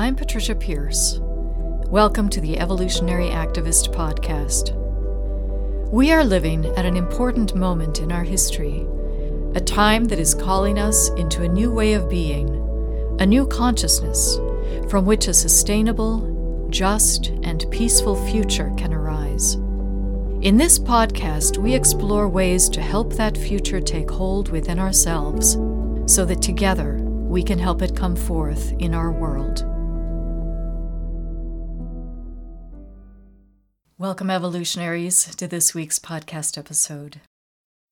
I'm Patricia Pearce. Welcome to the Evolutionary Activist Podcast. We are living at an important moment in our history, a time that is calling us into a new way of being, a new consciousness from which a sustainable, just, and peaceful future can arise. In this podcast, we explore ways to help that future take hold within ourselves so that together we can help it come forth in our world. Welcome, evolutionaries, to this week's podcast episode.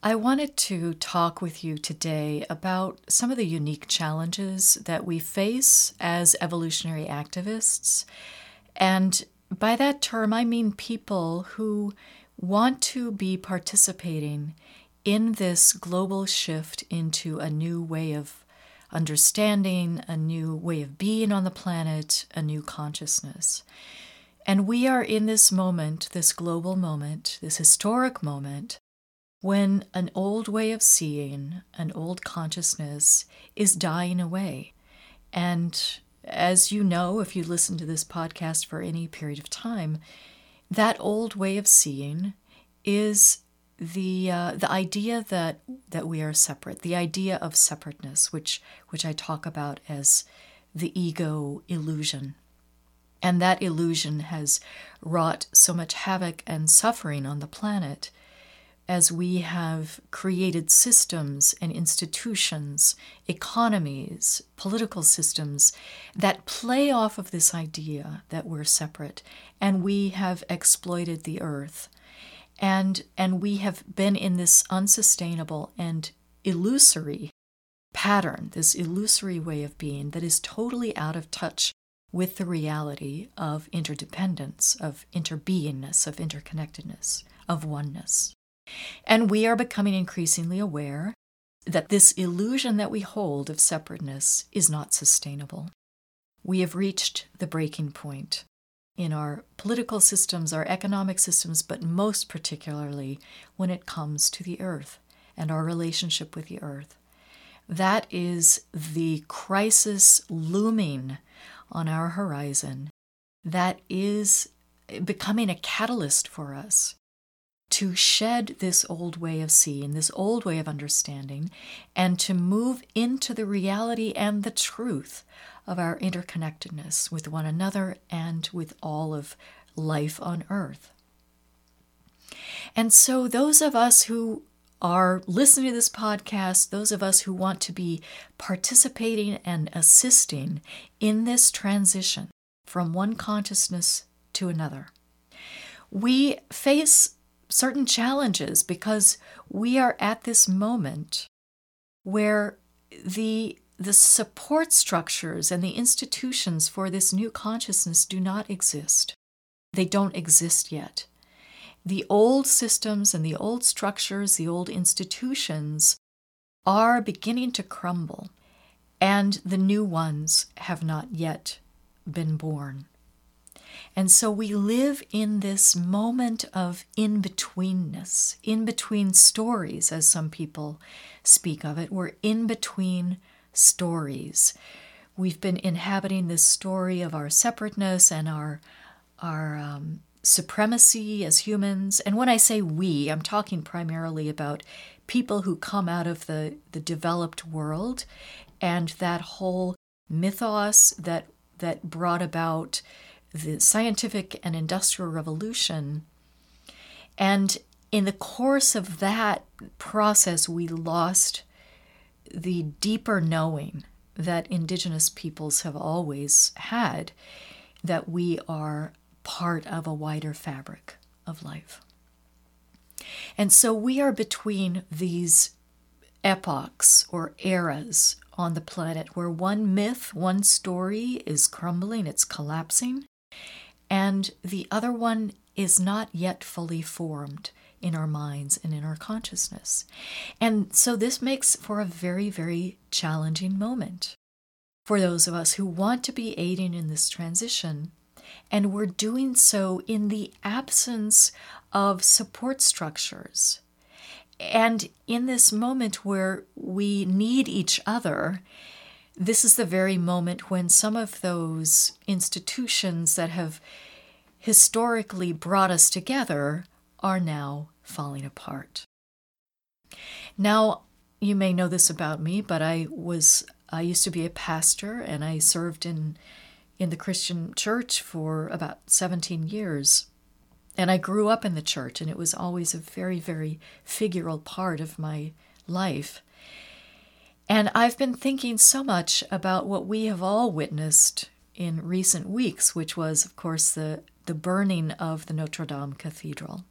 I wanted to talk with you today about some of the unique challenges that we face as evolutionary activists. And by that term, I mean people who want to be participating in this global shift into a new way of understanding, a new way of being on the planet, a new consciousness. And we are in this moment, this global moment, this historic moment, when an old way of seeing, an old consciousness is dying away. And as you know, if you listen to this podcast for any period of time, that old way of seeing is the uh, the idea that that we are separate, the idea of separateness, which which I talk about as the ego illusion. And that illusion has wrought so much havoc and suffering on the planet as we have created systems and institutions, economies, political systems that play off of this idea that we're separate, and we have exploited the earth. And, and we have been in this unsustainable and illusory pattern, this illusory way of being that is totally out of touch with the reality of interdependence, of interbeingness, of interconnectedness, of oneness. And we are becoming increasingly aware that this illusion that we hold of separateness is not sustainable. We have reached the breaking point in our political systems, our economic systems, but most particularly when it comes to the earth and our relationship with the earth. That is the crisis looming on our horizon that is becoming a catalyst for us to shed this old way of seeing, this old way of understanding, and to move into the reality and the truth of our interconnectedness with one another and with all of life on earth. And so, those of us who are listening to this podcast, those of us who want to be participating and assisting in this transition from one consciousness to another. We face certain challenges because we are at this moment where the the support structures and the institutions for this new consciousness do not exist. They don't exist yet the old systems and the old structures, the old institutions are beginning to crumble, and the new ones have not yet been born. And so we live in this moment of in betweenness, in between stories, as some people speak of it. We're in between stories. We've been inhabiting this story of our separateness and our, our um, supremacy as humans. And when I say we, I'm talking primarily about people who come out of the, the developed world and that whole mythos that that brought about the scientific and industrial revolution. And in the course of that process, we lost the deeper knowing that indigenous peoples have always had that we are part of a wider fabric of life. And so we are between these epochs or eras on the planet where one myth, one story is crumbling, it's collapsing, and the other one is not yet fully formed in our minds and in our consciousness. And so this makes for a very, very challenging moment for those of us who want to be aiding in this transition and we're doing so in the absence of support structures. And in this moment where we need each other, this is the very moment when some of those institutions that have historically brought us together are now falling apart. Now, you may know this about me, but I was I used to be a pastor and I served in in the Christian church for about 17 years. And I grew up in the church and it was always a very very figural part of my life. And I've been thinking so much about what we have all witnessed in recent weeks, which was, of course, the, the burning of the Notre Dame Cathedral.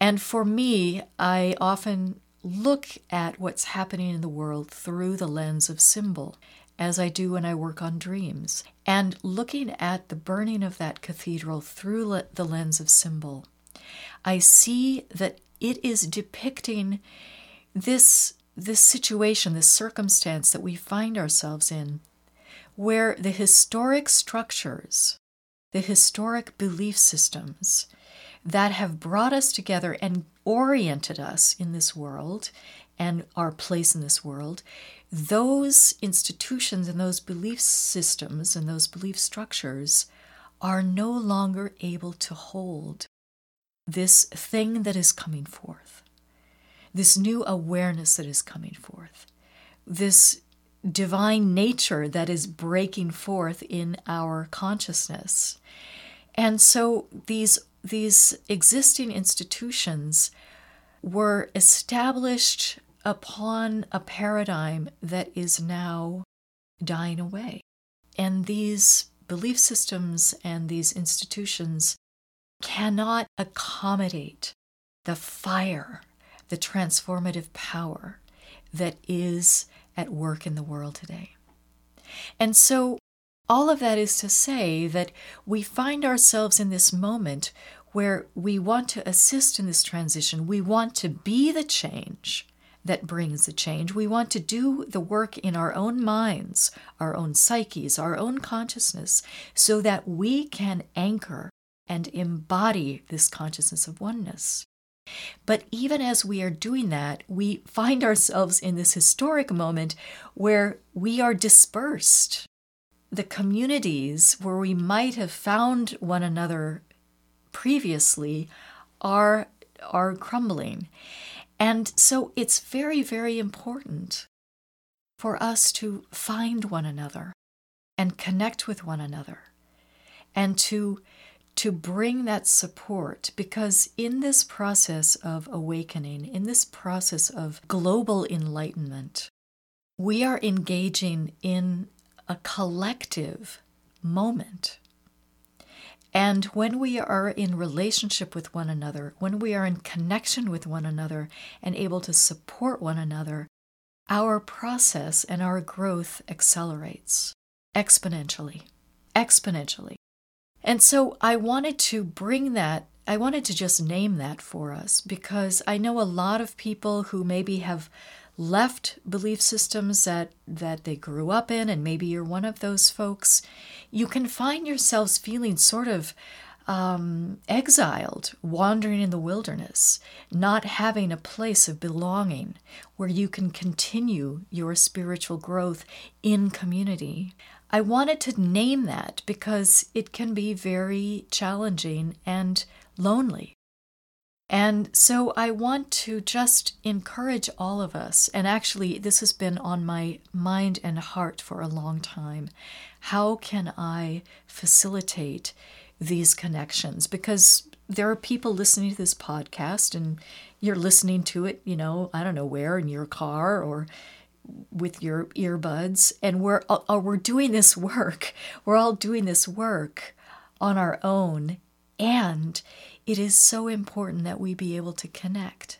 And for me, I often look at what's happening in the world through the lens of symbol, as I do when I work on dreams. And looking at the burning of that cathedral through the lens of symbol, I see that it is depicting this this situation, this circumstance that we find ourselves in, where the historic structures, the historic belief systems that have brought us together and oriented us in this world and our place in this world, those institutions and those belief systems and those belief structures are no longer able to hold this thing that is coming forth this new awareness that is coming forth, this divine nature that is breaking forth in our consciousness. And so these these existing institutions were established upon a paradigm that is now dying away. And these belief systems and these institutions cannot accommodate the fire the transformative power that is at work in the world today. And so, all of that is to say that we find ourselves in this moment where we want to assist in this transition. We want to be the change that brings the change. We want to do the work in our own minds, our own psyches, our own consciousness, so that we can anchor and embody this consciousness of oneness. But even as we are doing that, we find ourselves in this historic moment where we are dispersed. The communities where we might have found one another previously are, are crumbling. And so it's very, very important for us to find one another and connect with one another and to to bring that support because in this process of awakening, in this process of global enlightenment, we are engaging in a collective moment. And when we are in relationship with one another, when we are in connection with one another and able to support one another, our process and our growth accelerates exponentially. Exponentially. And so I wanted to bring that, I wanted to just name that for us because I know a lot of people who maybe have left belief systems that, that they grew up in, and maybe you're one of those folks, you can find yourselves feeling sort of um, exiled, wandering in the wilderness, not having a place of belonging where you can continue your spiritual growth in community. I wanted to name that because it can be very challenging and lonely. And so I want to just encourage all of us, and actually, this has been on my mind and heart for a long time. How can I facilitate these connections? Because there are people listening to this podcast, and you're listening to it, you know, I don't know where, in your car or with your earbuds and we're uh, we're doing this work we're all doing this work on our own and it is so important that we be able to connect.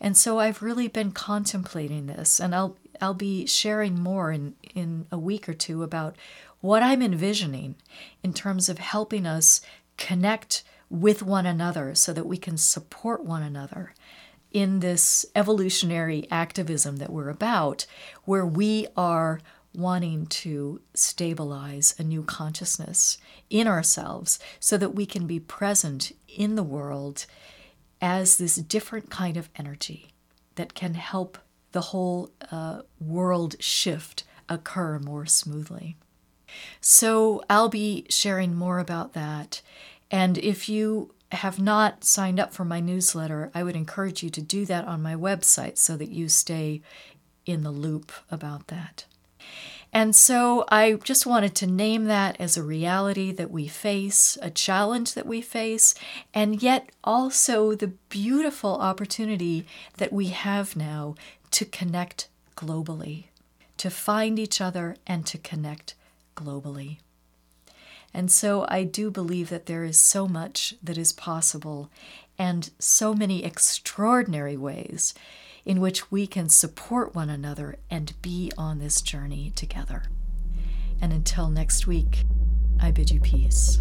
And so I've really been contemplating this and I'll I'll be sharing more in in a week or two about what I'm envisioning in terms of helping us connect with one another so that we can support one another in this evolutionary activism that we're about, where we are wanting to stabilize a new consciousness in ourselves so that we can be present in the world as this different kind of energy that can help the whole uh, world shift occur more smoothly. So I'll be sharing more about that. And if you have not signed up for my newsletter, I would encourage you to do that on my website so that you stay in the loop about that. And so I just wanted to name that as a reality that we face, a challenge that we face, and yet also the beautiful opportunity that we have now to connect globally, to find each other and to connect globally. And so I do believe that there is so much that is possible and so many extraordinary ways in which we can support one another and be on this journey together. And until next week, I bid you peace.